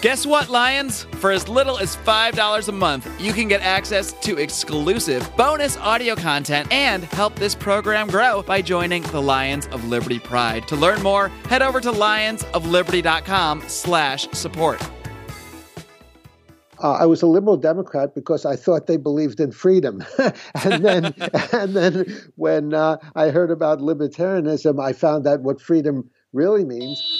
Guess what, Lions? For as little as $5 a month, you can get access to exclusive bonus audio content and help this program grow by joining the Lions of Liberty Pride. To learn more, head over to lionsofliberty.com slash support. Uh, I was a liberal Democrat because I thought they believed in freedom, and then and then when uh, I heard about libertarianism, I found out what freedom really means.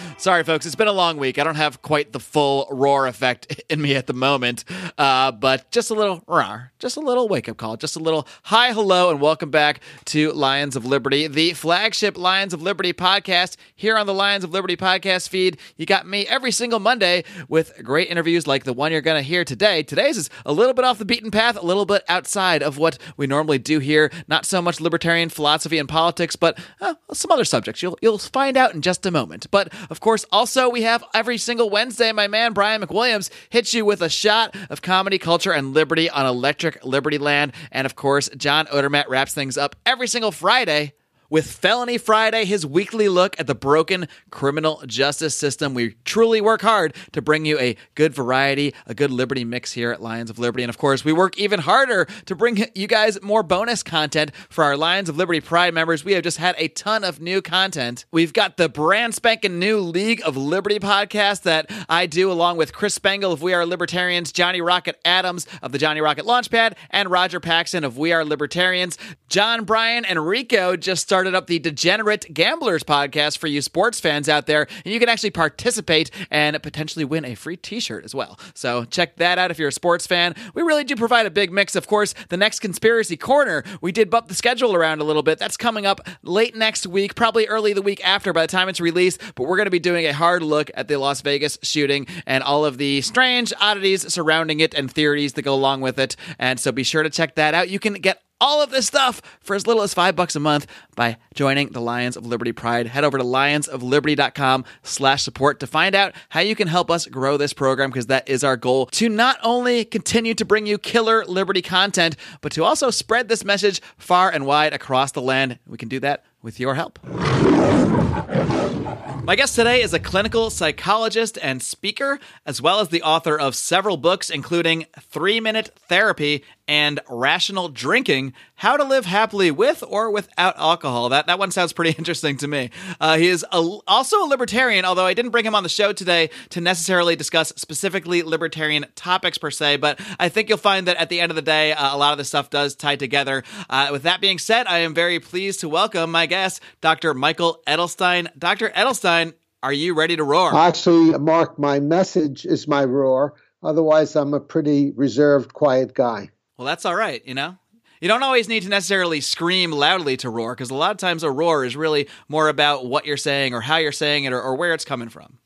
Sorry, folks. It's been a long week. I don't have quite the full roar effect in me at the moment, uh, but just a little rawr, just a little wake up call, just a little hi, hello, and welcome back to Lions of Liberty, the flagship Lions of Liberty podcast here on the Lions of Liberty podcast feed. You got me every single Monday with great interviews like the one you're going to hear today. Today's is a little bit off the beaten path, a little bit outside of what we normally do here. Not so much libertarian philosophy and politics, but uh, some other subjects. You'll you'll find out in just a moment. But of course, also we have every single Wednesday, my man Brian McWilliams hits you with a shot of comedy, culture, and liberty on Electric Liberty Land. And of course, John Odermatt wraps things up every single Friday with Felony Friday, his weekly look at the broken criminal justice system. We truly work hard to bring you a good variety, a good liberty mix here at Lions of Liberty. And of course, we work even harder to bring you guys more bonus content for our Lions of Liberty Pride members. We have just had a ton of new content. We've got the brand spanking new League of Liberty podcast that I do along with Chris Spangle of We Are Libertarians, Johnny Rocket Adams of the Johnny Rocket Launchpad, and Roger Paxton of We Are Libertarians. John Bryan and Rico just started started up the Degenerate Gamblers podcast for you sports fans out there, and you can actually participate and potentially win a free t shirt as well. So check that out if you're a sports fan. We really do provide a big mix. Of course, the next Conspiracy Corner, we did bump the schedule around a little bit. That's coming up late next week, probably early the week after by the time it's released, but we're going to be doing a hard look at the Las Vegas shooting and all of the strange oddities surrounding it and theories that go along with it. And so be sure to check that out. You can get all of this stuff for as little as five bucks a month by joining the Lions of Liberty Pride. Head over to lionsofliberty.com slash support to find out how you can help us grow this program because that is our goal to not only continue to bring you killer liberty content, but to also spread this message far and wide across the land. We can do that with your help. My guest today is a clinical psychologist and speaker, as well as the author of several books, including Three Minute Therapy and Rational Drinking How to Live Happily with or Without Alcohol. That, that one sounds pretty interesting to me. Uh, he is a, also a libertarian, although I didn't bring him on the show today to necessarily discuss specifically libertarian topics per se, but I think you'll find that at the end of the day, uh, a lot of this stuff does tie together. Uh, with that being said, I am very pleased to welcome my guest, Dr. Michael Edelstein. Dr. Edelstein, are you ready to roar? Actually, Marc, my message is my roar. Otherwise, I'm a pretty reserved, quiet guy. Well, that's all right, you know? You don't always need to necessarily scream loudly to roar because a lot of times a roar is really more about what you're saying or how you're saying it or, or where it's coming from.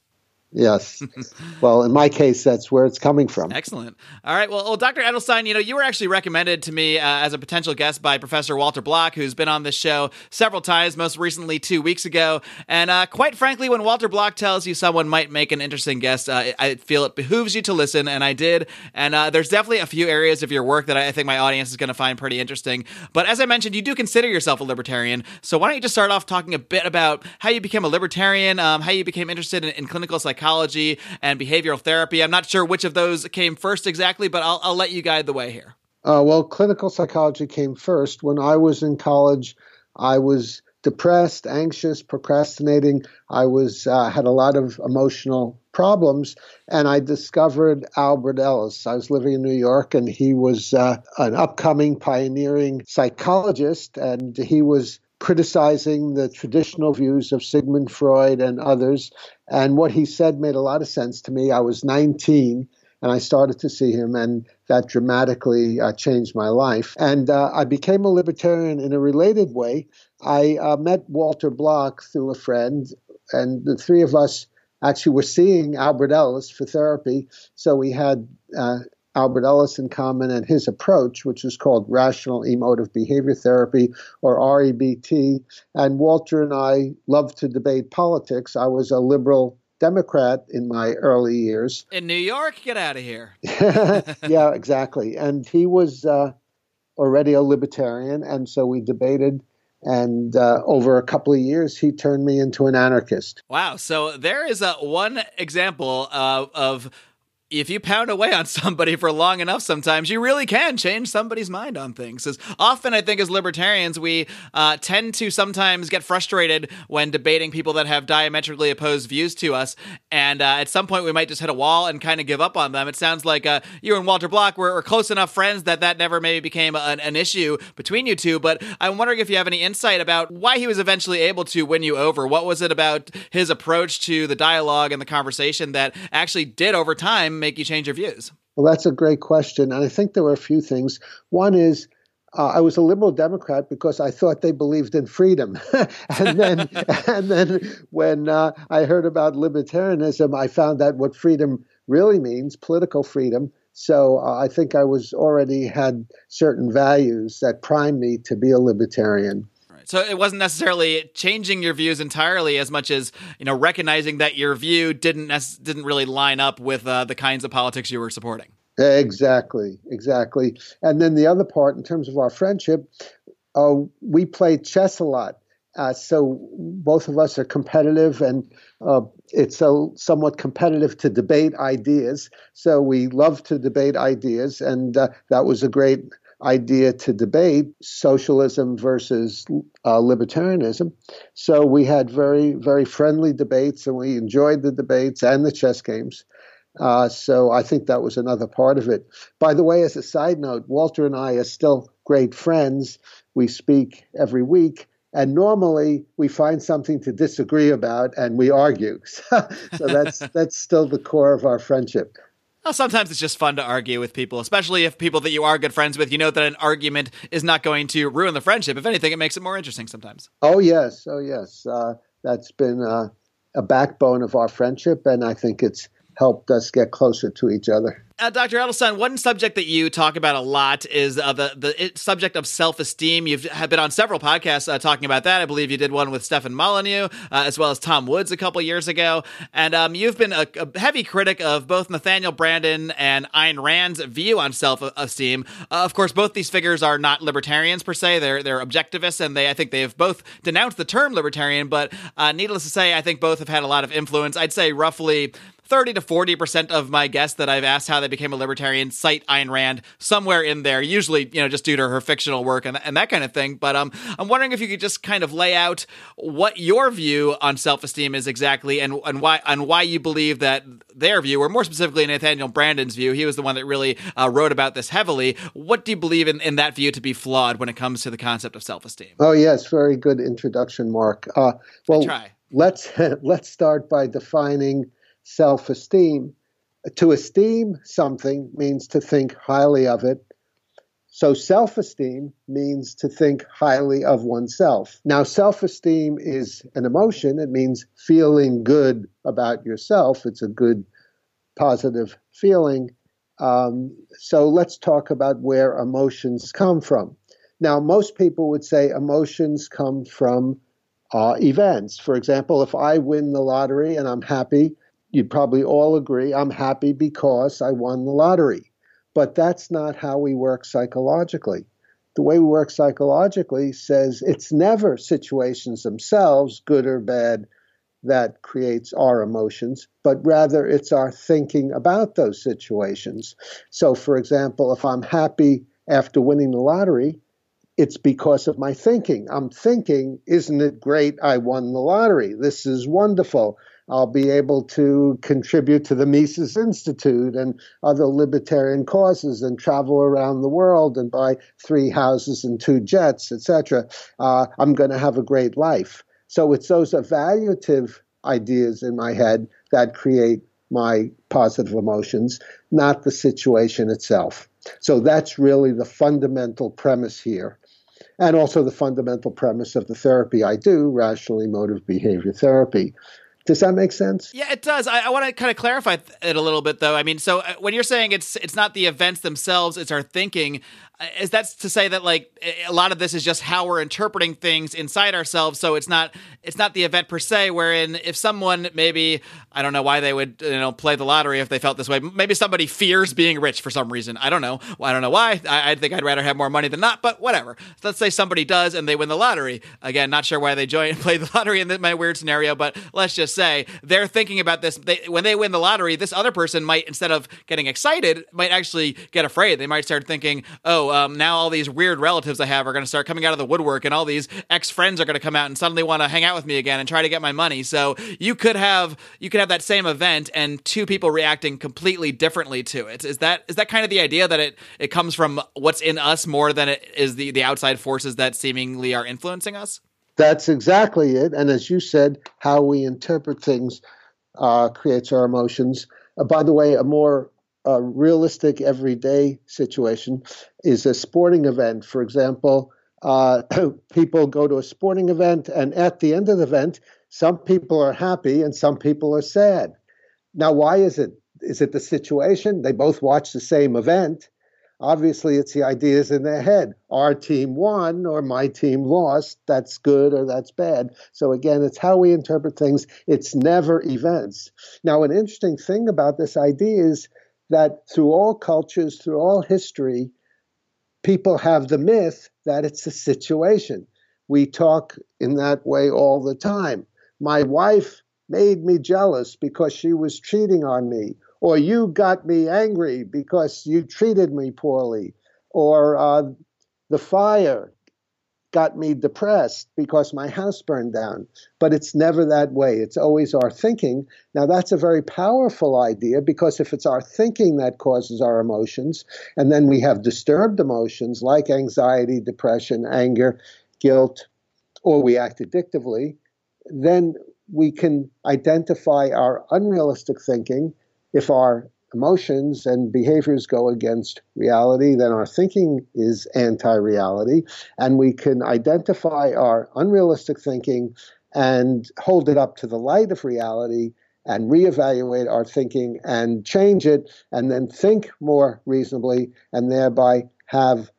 Yes. well, in my case, that's where it's coming from. Excellent. All right. Well, well Dr. Edelstein, you know, you were actually recommended to me uh, as a potential guest by Professor Walter Block, who's been on this show several times, most recently two weeks ago. And uh, quite frankly, when Walter Block tells you someone might make an interesting guest, uh, I feel it behooves you to listen, and I did. And uh, there's definitely a few areas of your work that I think my audience is going to find pretty interesting. But as I mentioned, you do consider yourself a libertarian. So why don't you just start off talking a bit about how you became a libertarian, um, how you became interested in, in clinical psychology? Psychology and behavioral therapy. I'm not sure which of those came first exactly, but I'll, I'll let you guide the way here. Uh, well, clinical psychology came first. When I was in college, I was depressed, anxious, procrastinating. I was uh, had a lot of emotional problems, and I discovered Albert Ellis. I was living in New York, and he was uh, an upcoming pioneering psychologist, and he was criticizing the traditional views of Sigmund Freud and others. And what he said made a lot of sense to me. I was 19 and I started to see him, and that dramatically uh, changed my life. And uh, I became a libertarian in a related way. I uh, met Walter Block through a friend, and the three of us actually were seeing Albert Ellis for therapy. So we had uh, Albert Ellis in common and his approach, which is called Rational Emotive Behavior Therapy or REBT. And Walter and I love to debate politics. I was a liberal Democrat in my early years. In New York? Get out of here. yeah, exactly. And he was uh, already a libertarian. And so we debated. And uh, over a couple of years, he turned me into an anarchist. Wow. So there is a one example uh, of if you pound away on somebody for long enough, sometimes you really can change somebody's mind on things. As often, I think, as libertarians, we uh, tend to sometimes get frustrated when debating people that have diametrically opposed views to us. And uh, at some point, we might just hit a wall and kind of give up on them. It sounds like uh, you and Walter Block were, were, close enough friends that that never maybe became an, an issue between you two. But I'm wondering if you have any insight about why he was eventually able to win you over. What was it about his approach to the dialogue and the conversation that actually did over time? Make you change your views? Well, that's a great question. And I think there were a few things. One is uh, I was a liberal Democrat because I thought they believed in freedom, and then and then when uh, I heard about libertarianism, I found out what freedom really means: political freedom. So uh, I think I was already had certain values that primed me to be a libertarian. So it wasn't necessarily changing your views entirely as much as you know recognizing that your view didn't nec- didn't really line up with uh, the kinds of politics you were supporting. Exactly, exactly. And then the other part, in terms of our friendship, uh, we played chess a lot. Uh, so both of us are competitive, and uh, it's a, somewhat competitive to debate ideas. So we love to debate ideas, and uh, that was a great idea to debate socialism versus uh, libertarianism. So we had very, very friendly debates and we enjoyed the debates and the chess games. Uh, so I think that was another part of it. By the way, as a side note, Walter and I are still great friends. We speak every week. And normally we find something to disagree about and we argue. so that's that's still the core of our friendship. Well, sometimes it's just fun to argue with people, especially if people that you are good friends with, you know that an argument is not going to ruin the friendship. If anything, it makes it more interesting sometimes. Oh, yes. Oh, yes. Uh, that's been uh, a backbone of our friendship, and I think it's helped us get closer to each other. Uh, Dr. Edelstein, one subject that you talk about a lot is uh, the the subject of self esteem. You've been on several podcasts uh, talking about that. I believe you did one with Stefan Molyneux, uh, as well as Tom Woods a couple years ago. And um, you've been a, a, heavy critic of both Nathaniel Branden and Ayn Rand's view on self esteem. Uh, of course, both these figures are not libertarians per se; they're they're objectivists, and they I think they've both denounced the term libertarian. But uh, needless to say, I think both have had a lot of influence. I'd say roughly 30 to 40% of my guests that I've asked how they became a libertarian cite Ayn Rand somewhere in there, usually, you know, just due to her fictional work and, and that kind of thing. But um, I'm wondering if you could just kind of lay out what your view on self esteem is exactly and, and why and why you believe that their view, or more specifically Nathaniel Branden's view, he was the one that really uh, wrote about this heavily. What do you believe in, in that view to be flawed when it comes to the concept of self esteem? Oh, yes, very good introduction, Marc. Uh, well, let's let's start by defining self esteem. To esteem something means to think highly of it. So self esteem means to think highly of oneself. Now, self esteem is an emotion, it means feeling good about yourself. It's a good, positive feeling. Um, so let's talk about where emotions come from. Now, most people would say emotions come from uh, events. For example, if I win the lottery and I'm happy, you'd probably all agree I'm happy because I won the lottery. But that's not how we work psychologically. The way we work psychologically says it's never situations themselves, good or bad, that creates our emotions, but rather it's our thinking about those situations. So, for example, if I'm happy after winning the lottery, it's because of my thinking. I'm thinking, isn't it great I won the lottery? This is wonderful. I'll be able to contribute to the Mises Institute and other libertarian causes and travel around the world and buy three houses and two jets, etc. Uh, I'm going to have a great life. So it's those evaluative ideas in my head that create my positive emotions, not the situation itself. So that's really the fundamental premise here. And also the fundamental premise of the therapy I do, rational emotive behavior therapy. Does that make sense? Yeah, it does. I, I want to kind of clarify it a little bit, though. I mean, so uh, when you're saying it's it's not the events themselves, it's our thinking. Uh, is that to say that like a lot of this is just how we're interpreting things inside ourselves? So it's not it's not the event per se. Wherein if someone maybe I don't know why they would you know play the lottery if they felt this way. Maybe somebody fears being rich for some reason. I don't know. I don't know why. I, I think I'd rather have more money than not. But whatever. So let's say somebody does and they win the lottery. Again, not sure why they join play the lottery in my weird scenario, but let's just say they're thinking about this. They, when they win the lottery, this other person might, instead of getting excited, might actually get afraid. They might start thinking, oh, um, now all these weird relatives I have are going to start coming out of the woodwork, and all these ex friends are going to come out and suddenly want to hang out with me again and try to get my money. So you could have you could have that same event and two people reacting completely differently to it. Is that is that kind of the idea that it it comes from what's in us more than it is the the outside forces that seemingly are influencing us? That's exactly it. And as you said, how we interpret things uh, creates our emotions. Uh, by the way, a more uh, realistic everyday situation is a sporting event. For example, uh, people go to a sporting event, and at the end of the event, some people are happy and some people are sad. Now, why is it? Is it the situation? They both watch the same event. Obviously, it's the ideas in their head. Our team won or my team lost. That's good or that's bad. So, again, it's how we interpret things. It's never events. Now, an interesting thing about this idea is that through all cultures, through all history, people have the myth that it's a situation. We talk in that way all the time. My wife made me jealous because she was cheating on me or you got me angry because you treated me poorly, or uh, the fire got me depressed because my house burned down. But it's never that way. It's always our thinking. Now, that's a very powerful idea because if it's our thinking that causes our emotions, and then we have disturbed emotions like anxiety, depression, anger, guilt, or we act addictively, then we can identify our unrealistic thinking if our emotions and behaviors go against reality, then our thinking is anti reality, and we can identify our unrealistic thinking and hold it up to the light of reality and reevaluate our thinking and change it, and then think more reasonably, and thereby have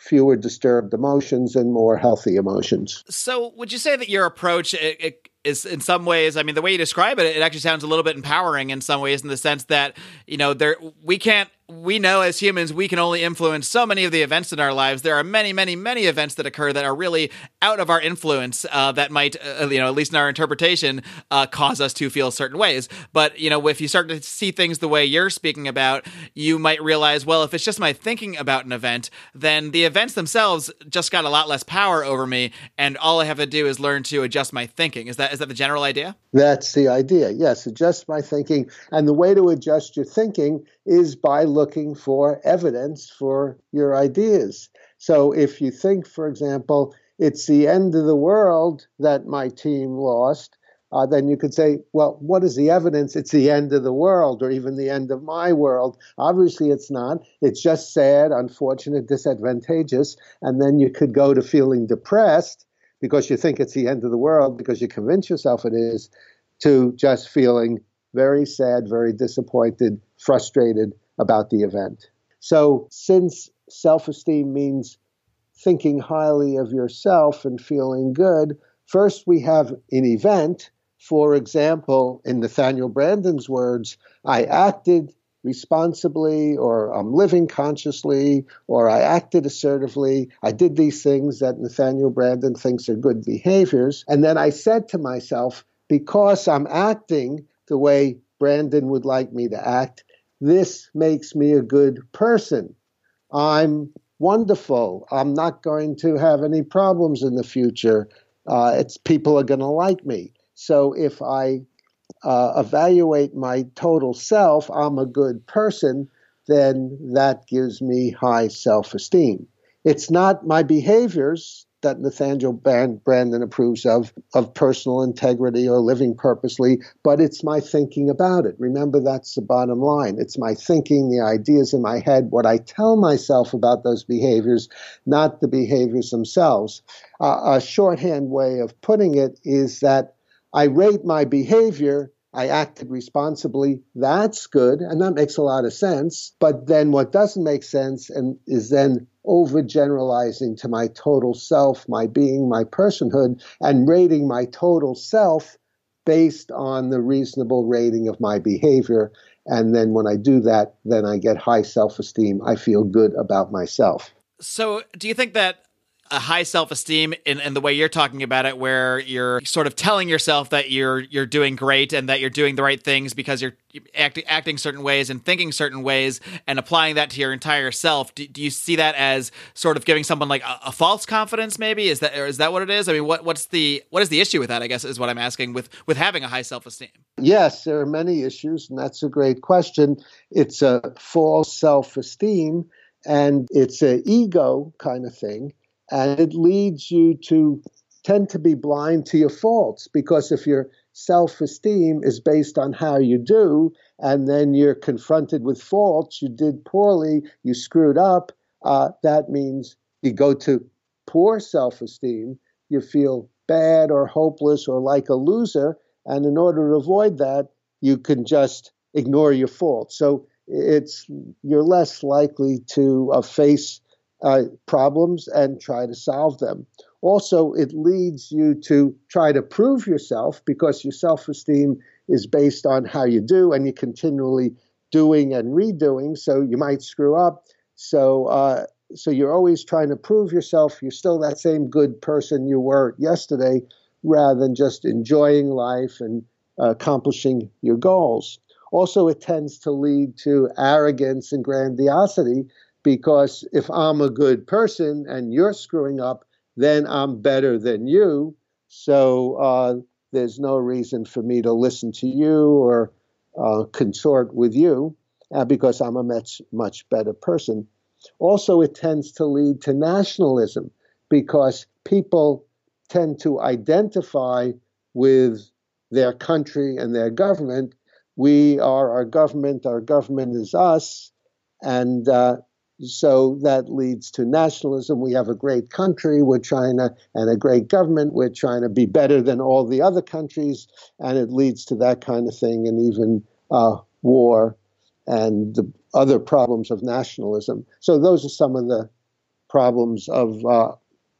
fewer disturbed emotions and more healthy emotions. So, would you say that your approach it, it is in some ways i mean the way you describe it it actually sounds a little bit empowering in some ways in the sense that you know there we can't we know as humans we can only influence so many of the events in our lives. There are many, many, many events that occur that are really out of our influence uh, that might, uh, you know, at least in our interpretation, uh, cause us to feel certain ways. But you know, if you start to see things the way you're speaking about, you might realize, well, if it's just my thinking about an event, then the events themselves just got a lot less power over me, and all I have to do is learn to adjust my thinking. Is that is that the general idea? That's the idea. Yes, adjust my thinking, and the way to adjust your thinking is by looking for evidence for your ideas. So if you think, for example, it's the end of the world that my team lost, uh, then you could say, well, what is the evidence? It's the end of the world or even the end of my world. Obviously, it's not. It's just sad, unfortunate, disadvantageous. And then you could go to feeling depressed because you think it's the end of the world because you convince yourself it is, to just feeling very sad, very disappointed, frustrated about the event. So, since self esteem means thinking highly of yourself and feeling good, first we have an event. For example, in Nathaniel Branden's words, I acted responsibly, or I'm living consciously, or I acted assertively. I did these things that Nathaniel Branden thinks are good behaviors. And then I said to myself, because I'm acting the way Branden would like me to act, this makes me a good person. I'm wonderful. I'm not going to have any problems in the future. Uh, it's people are going to like me. So if I uh, evaluate my total self, I'm a good person, then that gives me high self esteem. It's not my behaviors that Nathaniel Branden approves of, of personal integrity or living purposely, but it's my thinking about it. Remember, that's the bottom line. It's my thinking, the ideas in my head, what I tell myself about those behaviors, not the behaviors themselves. Uh, a shorthand way of putting it is that I rate my behavior. I acted responsibly. That's good. And that makes a lot of sense. But then what doesn't make sense and is then overgeneralizing to my total self, my being, my personhood, and rating my total self based on the reasonable rating of my behavior. And then when I do that, then I get high self esteem. I feel good about myself. So, do you think that a high self-esteem in, in the way you're talking about it where you're sort of telling yourself that you're you're doing great and that you're doing the right things because you're acting acting certain ways and thinking certain ways and applying that to your entire self. Do, do you see that as sort of giving someone like a, a, false confidence maybe? Is that is that what it is? I mean what what's the what is the issue with that i guess is what i'm asking with with having a high self-esteem? Yes there are many issues and that's a great question. It's a false self-esteem and it's an ego kind of thing and it leads you to tend to be blind to your faults because if your self esteem is based on how you do, and then you're confronted with faults, you did poorly, you screwed up, uh, that means you go to poor self esteem, you feel bad or hopeless or like a loser. And in order to avoid that, you can just ignore your faults. So it's you're less likely to uh, face uh, problems and try to solve them. Also, it leads you to try to prove yourself because your self esteem is based on how you do and you're continually doing and redoing. So you might screw up. So, uh, so you're always trying to prove yourself. You're still that same good person you were yesterday rather than just enjoying life and uh, accomplishing your goals. Also, it tends to lead to arrogance and grandiosity because if I'm a good person and you're screwing up, then I'm better than you. So uh, there's no reason for me to listen to you or uh, consort with you uh, because I'm a much, much better person. Also, it tends to lead to nationalism because people tend to identify with their country and their government. We are our government, our government is us. And uh, so that leads to nationalism. We have a great country, we're China, and a great government. We're trying to be better than all the other countries, and it leads to that kind of thing, and even uh, war and the other problems of nationalism. So those are some of the problems of uh,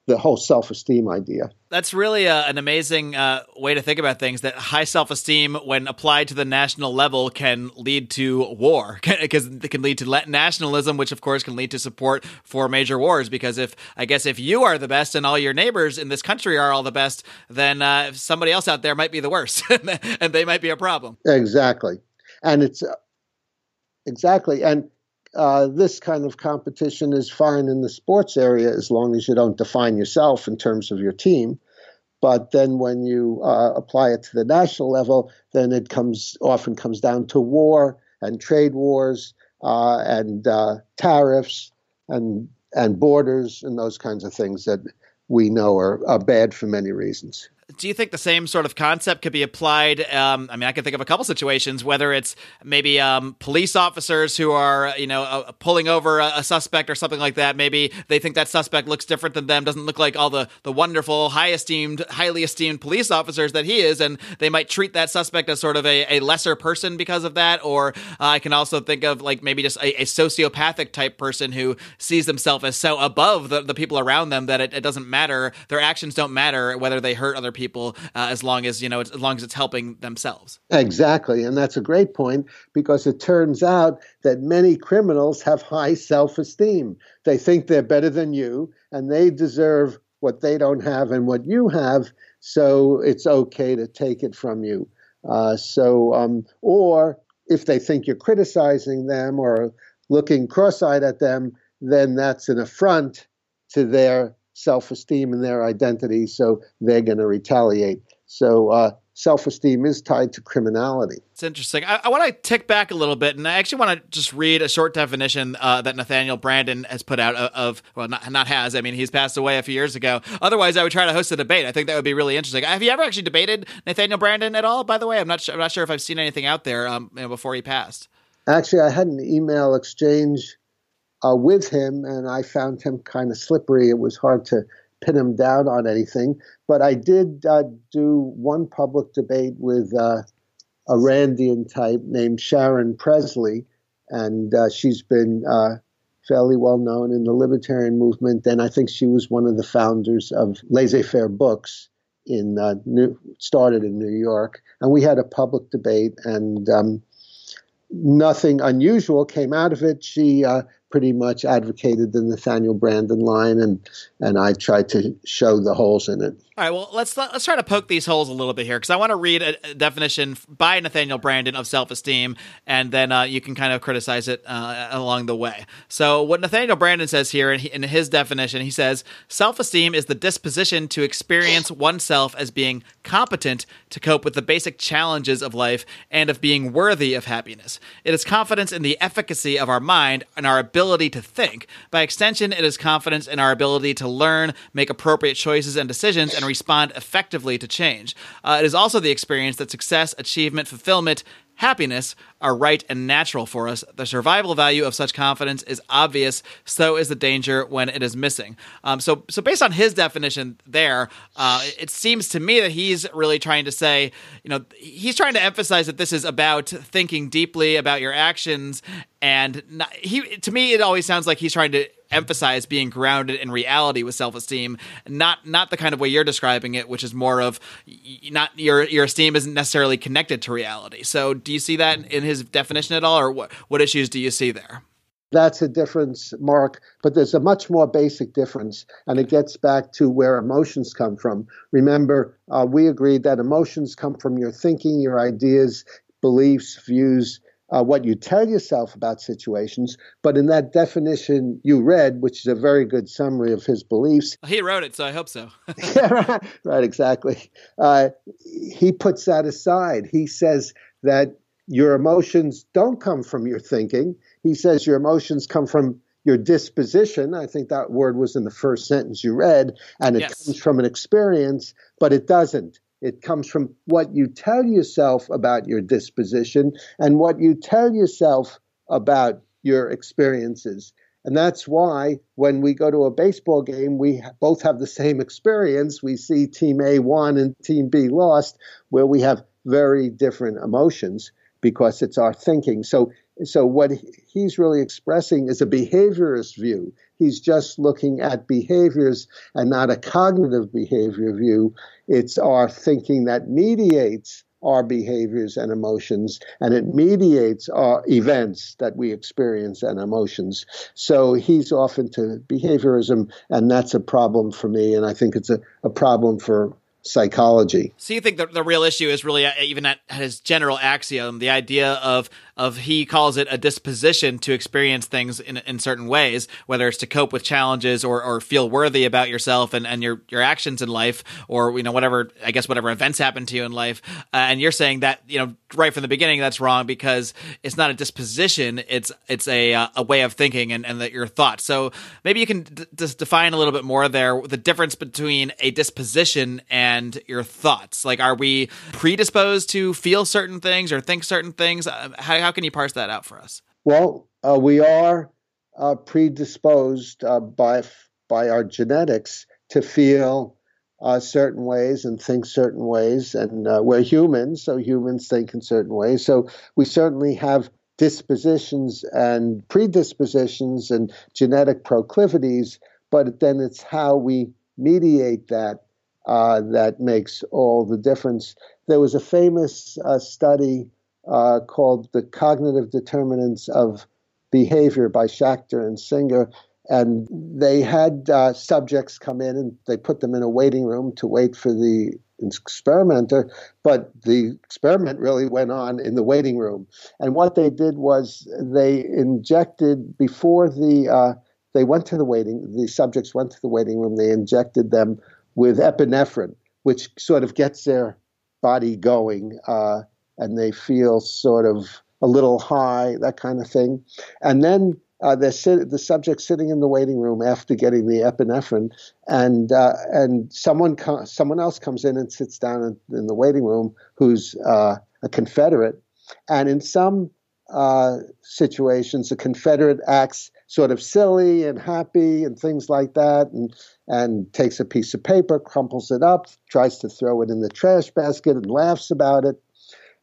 the whole self-esteem idea. That's really uh, an amazing uh, way to think about things. That high self-esteem, when applied to the national level, can lead to war because it can lead to nationalism, which of course can lead to support for major wars. Because if I guess if you are the best and all your neighbors in this country are all the best, then uh, somebody else out there might be the worst, and they might be a problem. Exactly, and it's uh, exactly and uh, this kind of competition is fine in the sports area as long as you don't define yourself in terms of your team. But then when you uh, apply it to the national level, then it comes often comes down to war and trade wars uh, and uh, tariffs and and borders and those kinds of things that we know are, are bad for many reasons do you think the same sort of concept could be applied? Um, I mean, I can think of a couple situations, whether it's maybe um, police officers who are, you know, uh, pulling over a, a, suspect or something like that. Maybe they think that suspect looks different than them, doesn't look like all the, the wonderful, high esteemed, highly esteemed police officers that he is, and they might treat that suspect as sort of a, a lesser person because of that. Or uh, I can also think of like maybe just a, a, sociopathic type person who sees themselves as so above the, the people around them that it, it doesn't matter, their actions don't matter whether they hurt other people uh, as long as you know as long as it's helping themselves. Exactly, and that's a great point because it turns out that many criminals have high self-esteem. They think they're better than you, and they deserve what they don't have and what you have. So it's okay to take it from you. Uh, so, um, or if they think you're criticizing them or looking cross-eyed at them, then that's an affront to their self esteem and their identity, so they're going to retaliate. So uh, self esteem is tied to criminality. It's interesting. I, I want to tick back a little bit, and I actually want to just read a short definition uh, that Nathaniel Branden has put out of, of, well, not, not has. I mean, he's passed away a few years ago. Otherwise, I would try to host a debate. I think that would be really interesting. Have you ever actually debated Nathaniel Branden at all? By the way, I'm not. Sure, I'm not sure if I've seen anything out there um, you know, before he passed. Actually, I had an email exchange uh, with him, and I found him kind of slippery. It was hard to pin him down on anything. But I did uh, do one public debate with uh, a Randian type named Sharon Presley, and uh, she's been uh, fairly well known in the libertarian movement. And I think she was one of the founders of Laissez Faire Books in uh, New, started in New York, and we had a public debate, and um, nothing unusual came out of it. She uh, pretty much advocated the Nathaniel Branden line, and and I tried to show the holes in it. All right, well let's let's try to poke these holes a little bit here because I want to read a, definition by Nathaniel Branden of self-esteem, and then uh, you can kind of criticize it uh, along the way. So what Nathaniel Branden says here in, in his definition, he says self-esteem is the disposition to experience oneself as being competent to cope with the basic challenges of life and of being worthy of happiness. It is confidence in the efficacy of our mind and our ability ability to think. By extension, it is confidence in our ability to learn, make appropriate choices and decisions, and respond effectively to change. Uh, it is also the experience that success, achievement, fulfillment, happiness are right and natural for us. The survival value of such confidence is obvious, so is the danger when it is missing. Um, so, so based on his definition there, uh, it seems to me that he's really trying to say, you know, he's trying to emphasize that this is about thinking deeply about your actions, and not, he to me it always sounds like he's trying to emphasize being grounded in reality with self-esteem not not the kind of way you're describing it which is more of not your your esteem isn't necessarily connected to reality so do you see that in his definition at all or what what issues do you see there that's a difference, Marc, but there's a much more basic difference, and it gets back to where emotions come from. Remember, uh, we agreed that emotions come from your thinking, your ideas, beliefs, views, uh, what you tell yourself about situations. But in that definition you read, which is a very good summary of his beliefs, he wrote it, so I hope so. yeah, right, right, exactly. Uh, he puts that aside. He says that your emotions don't come from your thinking. He says your emotions come from your disposition. I think that word was in the first sentence you read, and it yes. comes from an experience, but it doesn't. It comes from what you tell yourself about your disposition and what you tell yourself about your experiences. And that's why when we go to a baseball game, we both have the same experience. We see team A won and team B lost, where we have very different emotions because it's our thinking. So, so what he's really expressing is a behaviorist view. He's just looking at behaviors and not a cognitive behavior view. It's our thinking that mediates our behaviors and emotions, and it mediates our events that we experience and emotions. So he's off into behaviorism, and that's a problem for me, and I think it's a, a problem for psychology. So you think that the real issue is really uh, even at his general axiom, the idea of of he calls it a disposition to experience things in, in certain ways, whether it's to cope with challenges or, or feel worthy about yourself and, and your, your actions in life, or you know whatever I guess whatever events happen to you in life. Uh, and you're saying that you know right from the beginning that's wrong because it's not a disposition; it's it's a uh, a way of thinking and and that your thoughts. So maybe you can d- just define a little bit more there the difference between a disposition and your thoughts. Like, are we predisposed to feel certain things or think certain things? Uh, how, how can you parse that out for us? Well, uh, we are uh, predisposed uh, by by our genetics to feel uh, certain ways and think certain ways, and uh, we're humans, so humans think in certain ways. So we certainly have dispositions and predispositions and genetic proclivities, but then it's how we mediate that uh, that makes all the difference. There was a famous uh, study uh, called The Cognitive Determinants of Behavior by Schachter and Singer. And they had uh, subjects come in and they put them in a waiting room to wait for the experimenter, but the experiment really went on in the waiting room. And what they did was they injected before the uh, they went to the waiting the subjects went to the waiting room. They injected them with epinephrine, which sort of gets their body going. Uh, and they feel sort of a little high, that kind of thing. And then uh, sit, the subject sitting in the waiting room after getting the epinephrine, and uh, and someone co- someone else comes in and sits down in, in the waiting room who's uh, a Confederate, and in some uh, situations, the Confederate acts sort of silly and happy and things like that, and and takes a piece of paper, crumples it up, tries to throw it in the trash basket, and laughs about it.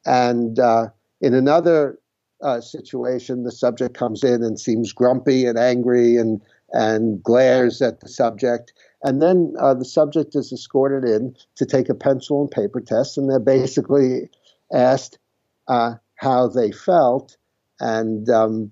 And uh, in another uh, situation, the subject comes in and seems grumpy and angry and and glares at the subject. And then uh, the subject is escorted in to take a pencil and paper test, and they're basically asked uh, how they felt and um,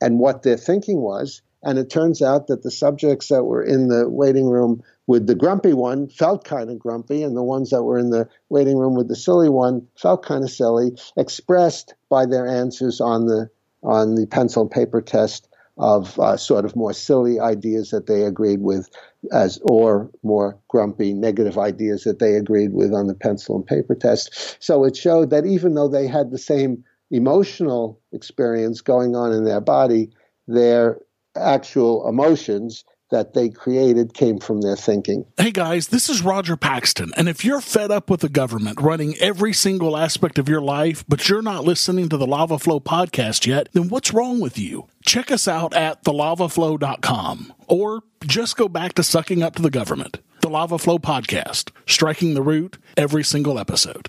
and what their thinking was. And it turns out that the subjects that were in the waiting room with the grumpy one felt kind of grumpy, and the ones that were in the waiting room with the silly one felt kind of silly, expressed by their answers on the on the pencil and paper test of uh, sort of more silly ideas that they agreed with as or more grumpy negative ideas that they agreed with on the pencil and paper test so it showed that even though they had the same emotional experience going on in their body their actual emotions that they created came from their thinking. Hey guys, this is Roger Paxton. And if you're fed up with the government running every single aspect of your life, but you're not listening to the Lava Flow podcast yet, then what's wrong with you? Check us out at thelavaflow.com or just go back to sucking up to the government. The Lava Flow podcast, striking the root every single episode.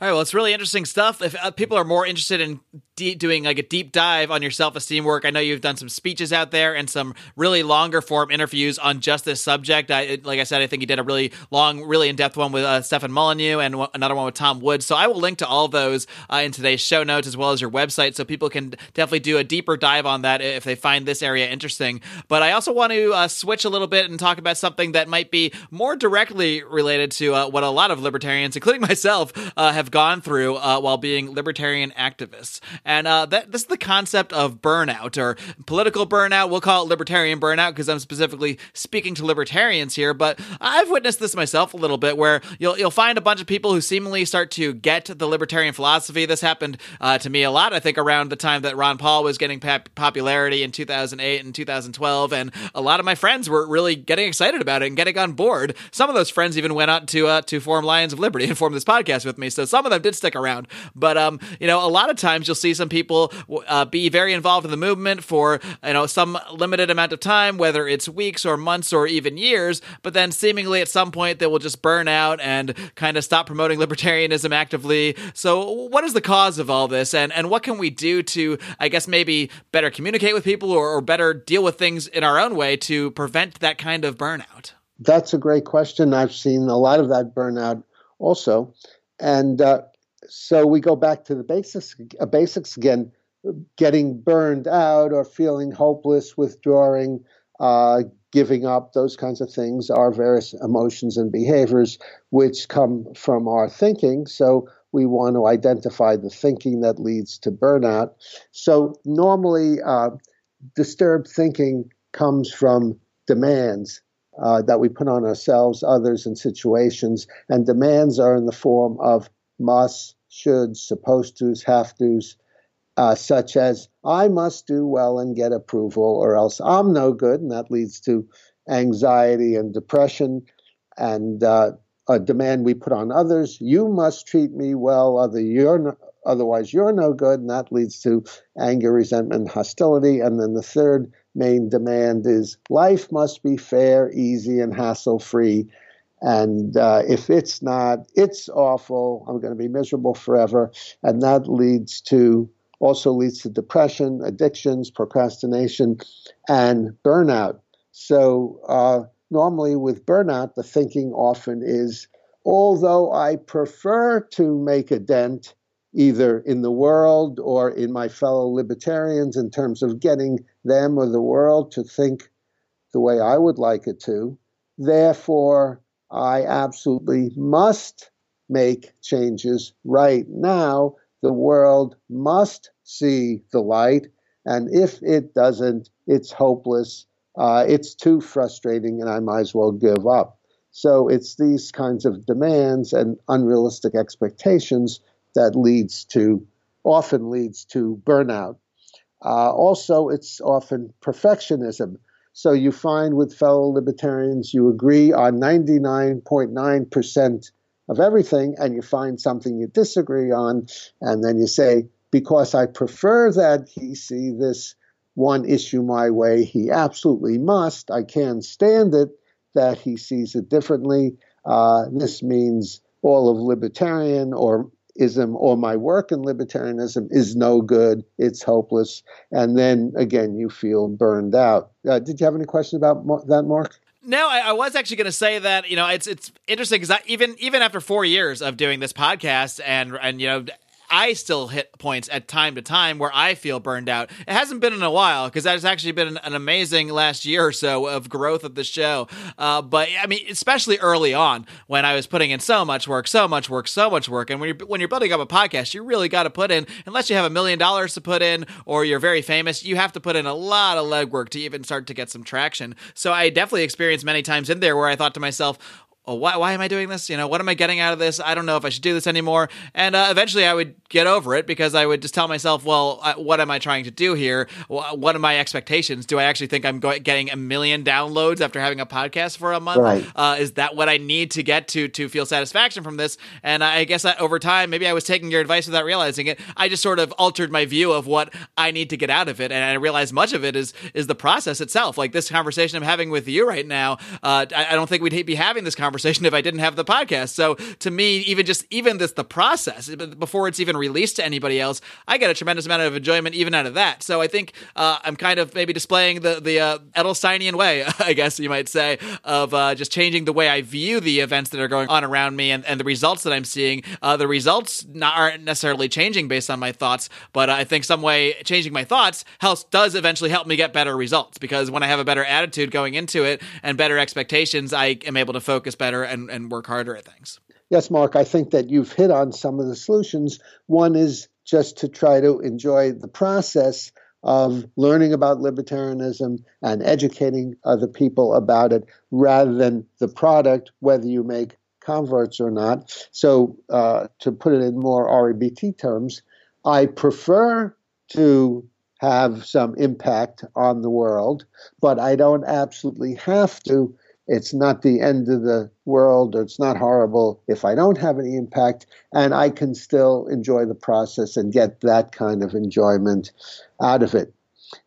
All right, well, it's really interesting stuff. If uh, people are more interested in de- doing like a deep dive on your self esteem work, I know you've done some speeches out there and some really longer form interviews on just this subject. I, like I said, I think you did a really long, really in depth one with uh, Stefan Molyneux and w- another one with Tom Woods. So I will link to all those uh, in today's show notes as well as your website, so people can definitely do a deeper dive on that if they find this area interesting. But I also want to uh, switch a little bit and talk about something that might be more directly related to uh, what a lot of libertarians, including myself, uh, have gone through uh, while being libertarian activists. And uh, that this is the concept of burnout or political burnout. We'll call it libertarian burnout because I'm specifically speaking to libertarians here. But I've witnessed this myself a little bit, where you'll you'll find a bunch of people who seemingly start to get the libertarian philosophy. This happened uh, to me a lot. I think around the time that Ron Paul was getting pop- popularity in 2008 and 2012, and a lot of my friends were really getting excited about it and getting on board. Some of those friends even went out to uh, to form Lions of Liberty and form this podcast with me. So some of them did stick around. But um, you know, a lot of times you'll see some people uh, be very involved in the movement for you know some limited amount of time, whether it's weeks or months or even years. But then seemingly at some point they will just burn out and kind of stop promoting libertarianism actively. So what is the cause of all this, and and what can we do to, I guess, maybe better communicate with people or, or better deal with things in our own way to prevent that kind of burnout? That's a great question. I've seen a lot of that burnout also. And uh, so we go back to the basics, uh, basics again, getting burned out or feeling hopeless, withdrawing, uh, giving up, those kinds of things are various emotions and behaviors which come from our thinking. So we want to identify the thinking that leads to burnout. So normally, uh, disturbed thinking comes from demands uh, that we put on ourselves, others, and situations. And demands are in the form of must, should, supposed tos, have tos, uh, such as I must do well and get approval, or else I'm no good, and that leads to anxiety and depression. And uh, a demand we put on others: you must treat me well, other you're no, otherwise you're no good, and that leads to anger, resentment, hostility. And then the third main demand is life must be fair, easy, and hassle free. And uh, if it's not, it's awful. I'm going to be miserable forever. And that leads to also leads to depression, addictions, procrastination, and burnout. So uh, normally with burnout, the thinking often is although I prefer to make a dent either in the world or in my fellow libertarians in terms of getting them or the world to think the way I would like it to. Therefore, I absolutely must make changes right now. The world must see the light. And if it doesn't, it's hopeless. Uh, it's too frustrating, and I might as well give up. So it's these kinds of demands and unrealistic expectations that leads to often leads to burnout. Uh, also, it's often perfectionism. So you find with fellow libertarians, you agree on 99.9% of everything, and you find something you disagree on, and then you say, because I prefer that he see this one issue my way, he absolutely must. I can't stand it that he sees it differently. Uh, this means all of libertarian or or my work in libertarianism is no good. It's hopeless. And then again, you feel burned out. Uh, did you have any questions about that, Marc? No, I, I, was actually going to say that you know it's it's interesting because even even after four years of doing this podcast and and you know I still hit points at time to time where I feel burned out. It hasn't been in a while because that's actually been an, an, amazing last year or so of growth of the show. Uh, but I mean, especially early on when I was putting in so much work, so much work, so much work, and when you're when you're building up a podcast, you really got to put in unless you have a million dollars to put in or you're very famous, you have to put in a lot of legwork to even start to get some traction. So I definitely experienced many times in there where I thought to myself, oh, why, why am I doing this? You know, what am I getting out of this? I don't know if I should do this anymore. And uh, eventually I would get over it because I would just tell myself, well, I, what am I trying to do here? What are my expectations? Do I actually think I'm getting a million downloads after having a podcast for a month? Right. Uh, is that what I need to get to to feel satisfaction from this? And I guess that over time, maybe I was taking your advice without realizing it. I just sort of altered my view of what I need to get out of it, and I realized much of it is is the process itself. Like this conversation I'm having with you right now, uh, I, I don't think we'd be having this conversation if I didn't have the podcast. So to me, even just even this the process before it's even released to anybody else, I get a tremendous amount of enjoyment even out of that. So I think uh, I'm kind of maybe displaying the the uh, Edelsteinian way, I guess you might say, of uh, just changing the way I view the events that are going on around me and, and the results that I'm seeing. Uh, the results not, aren't necessarily changing based on my thoughts, but I think some way changing my thoughts helps does eventually help me get better results because when I have a better attitude going into it and better expectations, I am able to focus better and, and work harder at things. Yes, Marc, I think that you've hit on some of the solutions. One is just to try to enjoy the process of learning about libertarianism and educating other people about it rather than the product, whether you make converts or not. So, uh, to put it in more REBT terms, I prefer to have some impact on the world, but I don't absolutely have to it's not the end of the world or it's not horrible if I don't have any impact and I can still enjoy the process and get that kind of enjoyment out of it.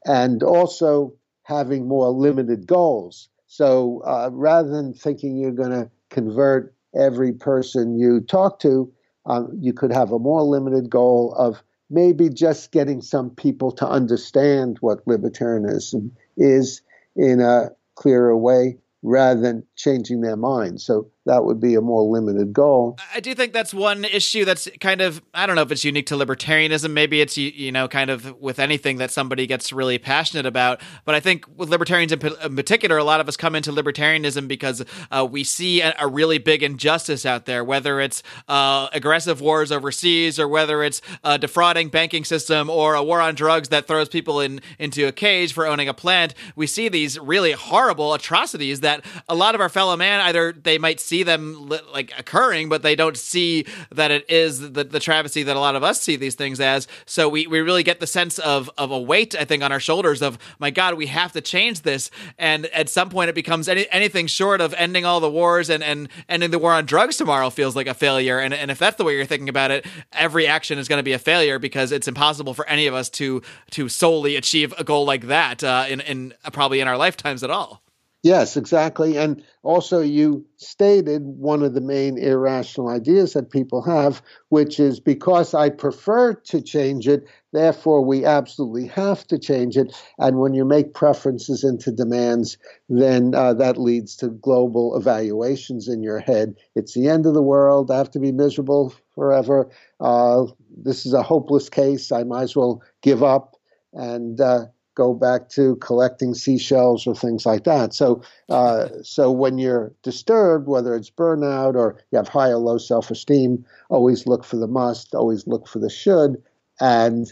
And also having more limited goals. So uh, rather than thinking you're going to convert every person you talk to, um, you could have a more limited goal of maybe just getting some people to understand what libertarianism is in a clearer way rather than changing their mind. So that would be a more limited goal. I do think that's one issue that's kind of I don't know if it's unique to libertarianism. Maybe it's you know kind of with anything that somebody gets really passionate about. But I think with libertarians in, particular, a lot of us come into libertarianism because uh, we see a, a, really big injustice out there, whether it's uh, aggressive wars overseas or whether it's a defrauding banking system or a war on drugs that throws people in into a cage for owning a plant. We see these really horrible atrocities that a lot of our fellow man either they might see see them like occurring, but they don't see that it is the, the travesty that a lot of us see these things as. So we, we really get the sense of of a weight, I think, on our shoulders of my God, we have to change this. And at some point, it becomes any, anything short of ending all the wars and, and ending the war on drugs tomorrow feels like a failure. And, and if that's the way you're thinking about it, every action is going to be a failure because it's impossible for any of us to to solely achieve a goal like that uh, in in probably in our lifetimes at all. Yes, exactly. And also, you stated one of the main irrational ideas that people have, which is because I prefer to change it, Therefore, we absolutely have to change it. And when you make preferences into demands, then uh, that leads to global evaluations in your head. It's the end of the world. I have to be miserable forever. Uh, this is a hopeless case. I might as well give up and uh, go back to collecting seashells or things like that. So, uh, so when you're disturbed, whether it's burnout or you have high or low self-esteem, always look for the must. Always look for the should and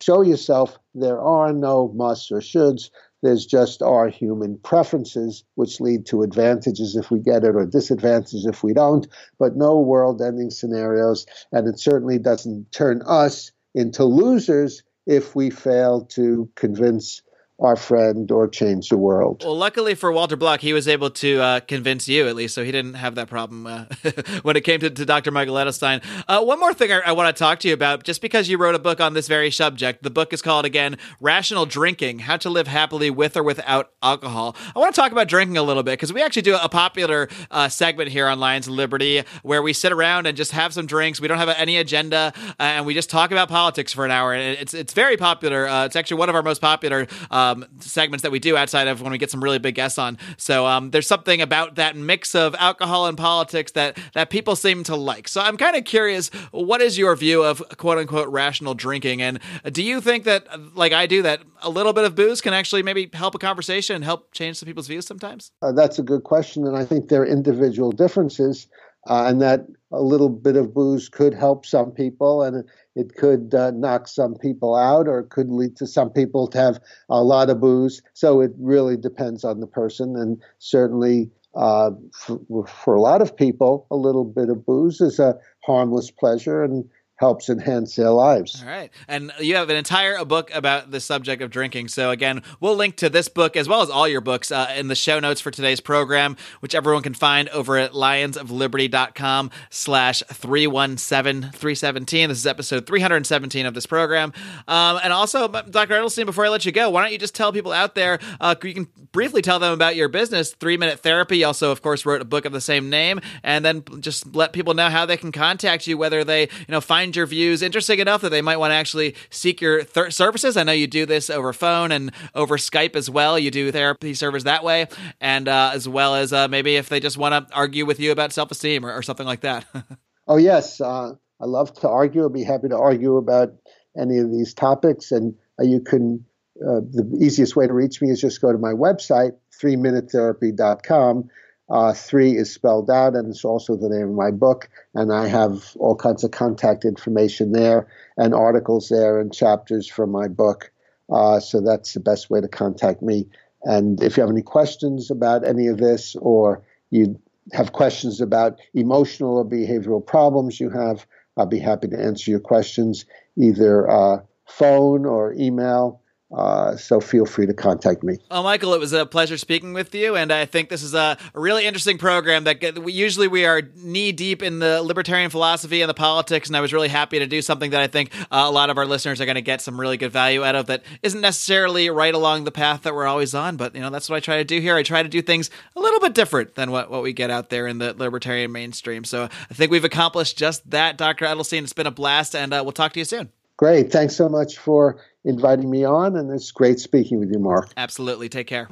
show yourself there are no musts or shoulds. There's just our human preferences, which lead to advantages if we get it or disadvantages if we don't, but no world ending scenarios. And it certainly doesn't turn us into losers if we fail to convince our friend or change the world. Well, luckily for Walter Block, he was able to uh, convince you at least, so he didn't have that problem uh, when it came to, to Dr. Michael Edelstein. Uh, one more thing I, I want to talk to you about, just because you wrote a book on this very subject. The book is called again "Rational Drinking: How to Live Happily with or Without Alcohol." I want to talk about drinking a little bit because we actually do a popular uh, segment here on Lions of Liberty where we sit around and just have some drinks. We don't have any agenda, uh, and we just talk about politics for an hour. And it's it's very popular. Uh, it's actually one of our most popular um, segments that we do outside of when we get some really big guests on. So um, there's something about that mix of alcohol and politics that that people seem to like. So I'm kind of curious, what is your view of quote unquote rational drinking, and do you think that, like I do, that a little bit of booze can actually maybe help a conversation and help change some people's views sometimes? Uh, that's a good question, and I think there are individual differences, uh, and that a little bit of booze could help some people, and it could uh, knock some people out, or it could lead to some people to have a lot of booze. So it really depends on the person, and certainly. Uh, for, for a lot of people, a little bit of booze is a harmless pleasure, and helps enhance their lives. All right. And you have an entire book about the subject of drinking. So, again, we'll link to this book as well as all your books uh, in the show notes for today's program, which everyone can find over at lionsofliberty.com slash 317-317. This is episode 317 of this program. Um, and also, Dr. Edelstein, before I let you go, why don't you just tell people out there, uh, you can briefly tell them about your business, Three Minute Therapy. You also, of course, wrote a book of the same name. And then just let people know how they can contact you, whether they, you know, find your views interesting enough that they might want to actually seek your services. I know you do this over phone and over Skype as well. You do therapy service that way, and uh, as well as uh, maybe if they just want to argue with you about self esteem or, or, something like that. oh yes, uh, I love to argue. I'd be happy to argue about any of these topics, and uh, you can. Uh, the easiest way to reach me is just go to my website, 3minutetherapy.com uh, three is spelled out, and it's also the name of my book. And I have all kinds of contact information there, and articles there, and chapters from my book. Uh, so that's the best way to contact me. And if you have any questions about any of this, or you have questions about emotional or behavioral problems you have, I'll be happy to answer your questions either uh, phone or email. Uh, so feel free to contact me. Well, Michael, it was a pleasure speaking with you, and I think this is a, really interesting program. That we, usually we are knee deep in the libertarian philosophy and the politics, and I was really happy to do something that I think uh, a lot of our listeners are going to get some really good value out of. That isn't necessarily right along the path that we're always on, but you know that's what I try to do here. I try to do things a little bit different than what what we get out there in the libertarian mainstream. So I think we've accomplished just that, Dr. Edelstein. It's been a blast, and uh, we'll talk to you soon. Great. Thanks so much for inviting me on, and it's great speaking with you, Marc. Absolutely. Take care.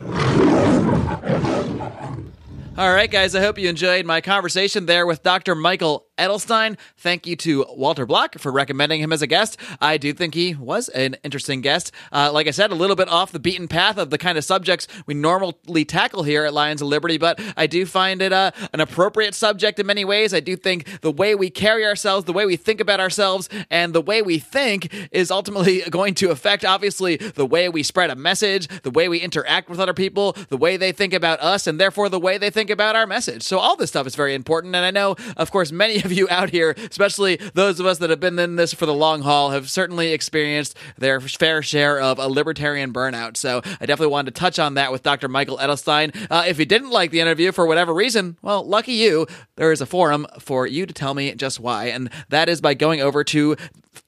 All right, guys, I hope you enjoyed my conversation there with Dr. Michael Edelstein. Thank you to Walter Block for recommending him as a guest. I do think he was an interesting guest. Uh, like I said, a little bit off the beaten path of the kind of subjects we normally tackle here at Lions of Liberty, but I do find it uh, an appropriate subject in many ways. I do think the way we carry ourselves, the way we think about ourselves, and the way we think is ultimately going to affect, obviously, the way we spread a message, the way we interact with other people, the way they think about us, and therefore the way they think about our message. So all this stuff is very important. And I know, of course, many of you out here, especially those of us that have been in this for the long haul, have certainly experienced their fair share of a libertarian burnout. So I definitely wanted to touch on that with Dr. Michael Edelstein. Uh, if you didn't like the interview for whatever reason, well, lucky you, there is a forum for you to tell me just why. And that is by going over to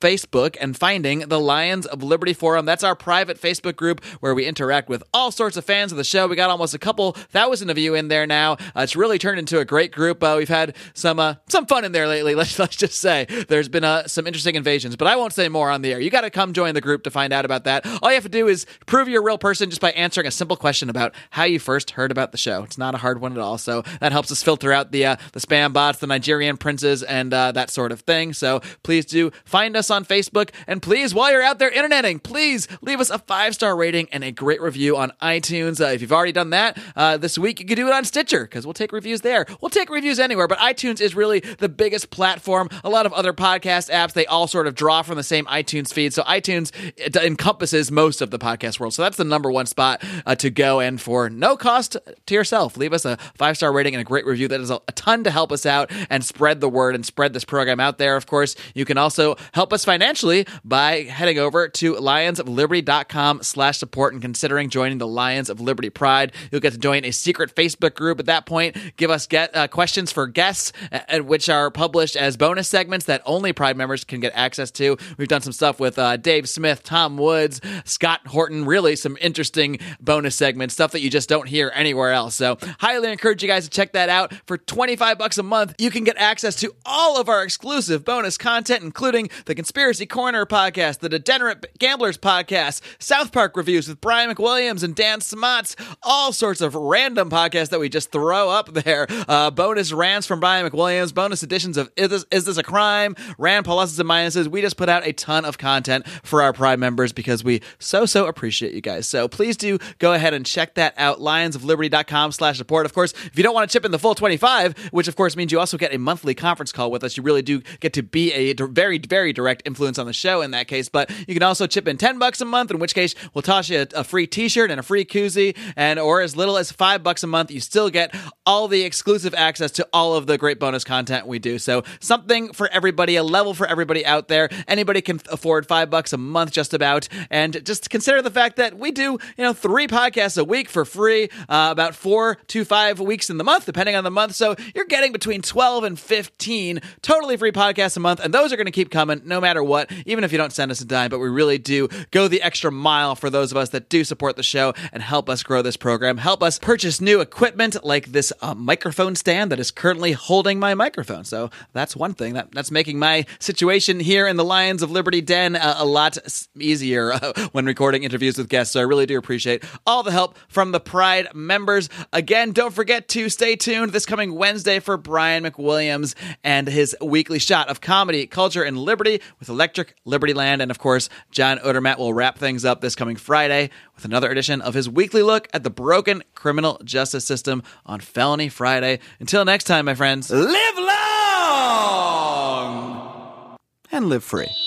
Facebook and finding the Lions of Liberty Forum. That's our private Facebook group where we interact with all sorts of fans of the show. We got almost a couple thousand of you in there now. Uh, it's really turned into a great group. Uh, we've had some uh, some fun in there lately. Let's let's just say there's been uh, some interesting invasions, but I won't say more on the air. You got to come join the group to find out about that. All you have to do is prove you're a real person just by answering a simple question about how you first heard about the show. It's not a hard one at all. So that helps us filter out the uh, the spam bots, the Nigerian princes, and uh, that sort of thing. So please do find us on Facebook, and please, while you're out there interneting, please leave us a five star rating and a great review on iTunes. Uh, if you've already done that uh, this week, you can do it on Stitcher because we'll take reviews there. We'll take reviews anywhere, but iTunes is really the biggest platform. A lot of other podcast apps they all sort of draw from the same iTunes feed, so iTunes it encompasses most of the podcast world. So that's the number one spot uh, to go, and for no cost to yourself, leave us a five star rating and a great review. That is a ton to help us out and spread the word and spread this program out there. Of course, you can also help us financially by heading over to lionsofliberty.com slash support and considering joining the Lions of Liberty Pride. You'll get to join a secret Facebook group at that point. Give us get uh, questions for guests, which are published as bonus segments that only Pride members can get access to. We've done some stuff with uh, Dave Smith, Tom Woods, Scott Horton. Really, some interesting bonus segments, stuff that you just don't hear anywhere else. So, highly encourage you guys to check that out. For 25 bucks a month, you can get access to all of our exclusive bonus content, including the Conspiracy Corner podcast, the Degenerate Gamblers podcast, South Park reviews with Brian McWilliams and Dan Smots, all sorts of random podcasts that we just throw up there. Uh, bonus rants from Brian McWilliams, bonus editions of Is This, Is this a Crime? Rand pluses and minuses. We just put out a ton of content for our Pride members because we so, so appreciate you guys. So please do go ahead and check that out. Lionsofliberty.com slash support. Of course, if you don't want to chip in the full 25, which of course means you also get a monthly conference call with us, you really do get to be a very, very direct influence on the show in that case. But you can also chip in 10 bucks a month, in which case we'll toss you a, a free t-shirt and a free koozie. And or as little as five bucks a month, you still get all the exclusive access to all of the great bonus content we do. So something for everybody, a level for everybody out there. Anybody can afford five bucks a month just about. And just consider the fact that we do, you know, three podcasts a week for free, uh, about four to five weeks in the month, depending on the month. So you're getting between 12 and 15 totally free podcasts a month. And those are going to keep coming no matter what, even if you don't send us a dime. But we really do go the extra mile for those of us that do support the show and help us grow this program, help us purchase new equipment like this uh, microphone stand that is currently holding my microphone. So that's one thing that, that's making my situation here in the Lions of Liberty Den uh, a lot easier uh, when recording interviews with guests. So I really do appreciate all the help from the Pride members. Again, don't forget to stay tuned this coming Wednesday for Brian McWilliams and his weekly shot of comedy, culture, and liberty with Electric Liberty Land. And of course, John Odermatt will wrap things up this coming Friday with another edition of his weekly look at the broken criminal justice system on Felony Friday. Until next time, my friends, live long and live free.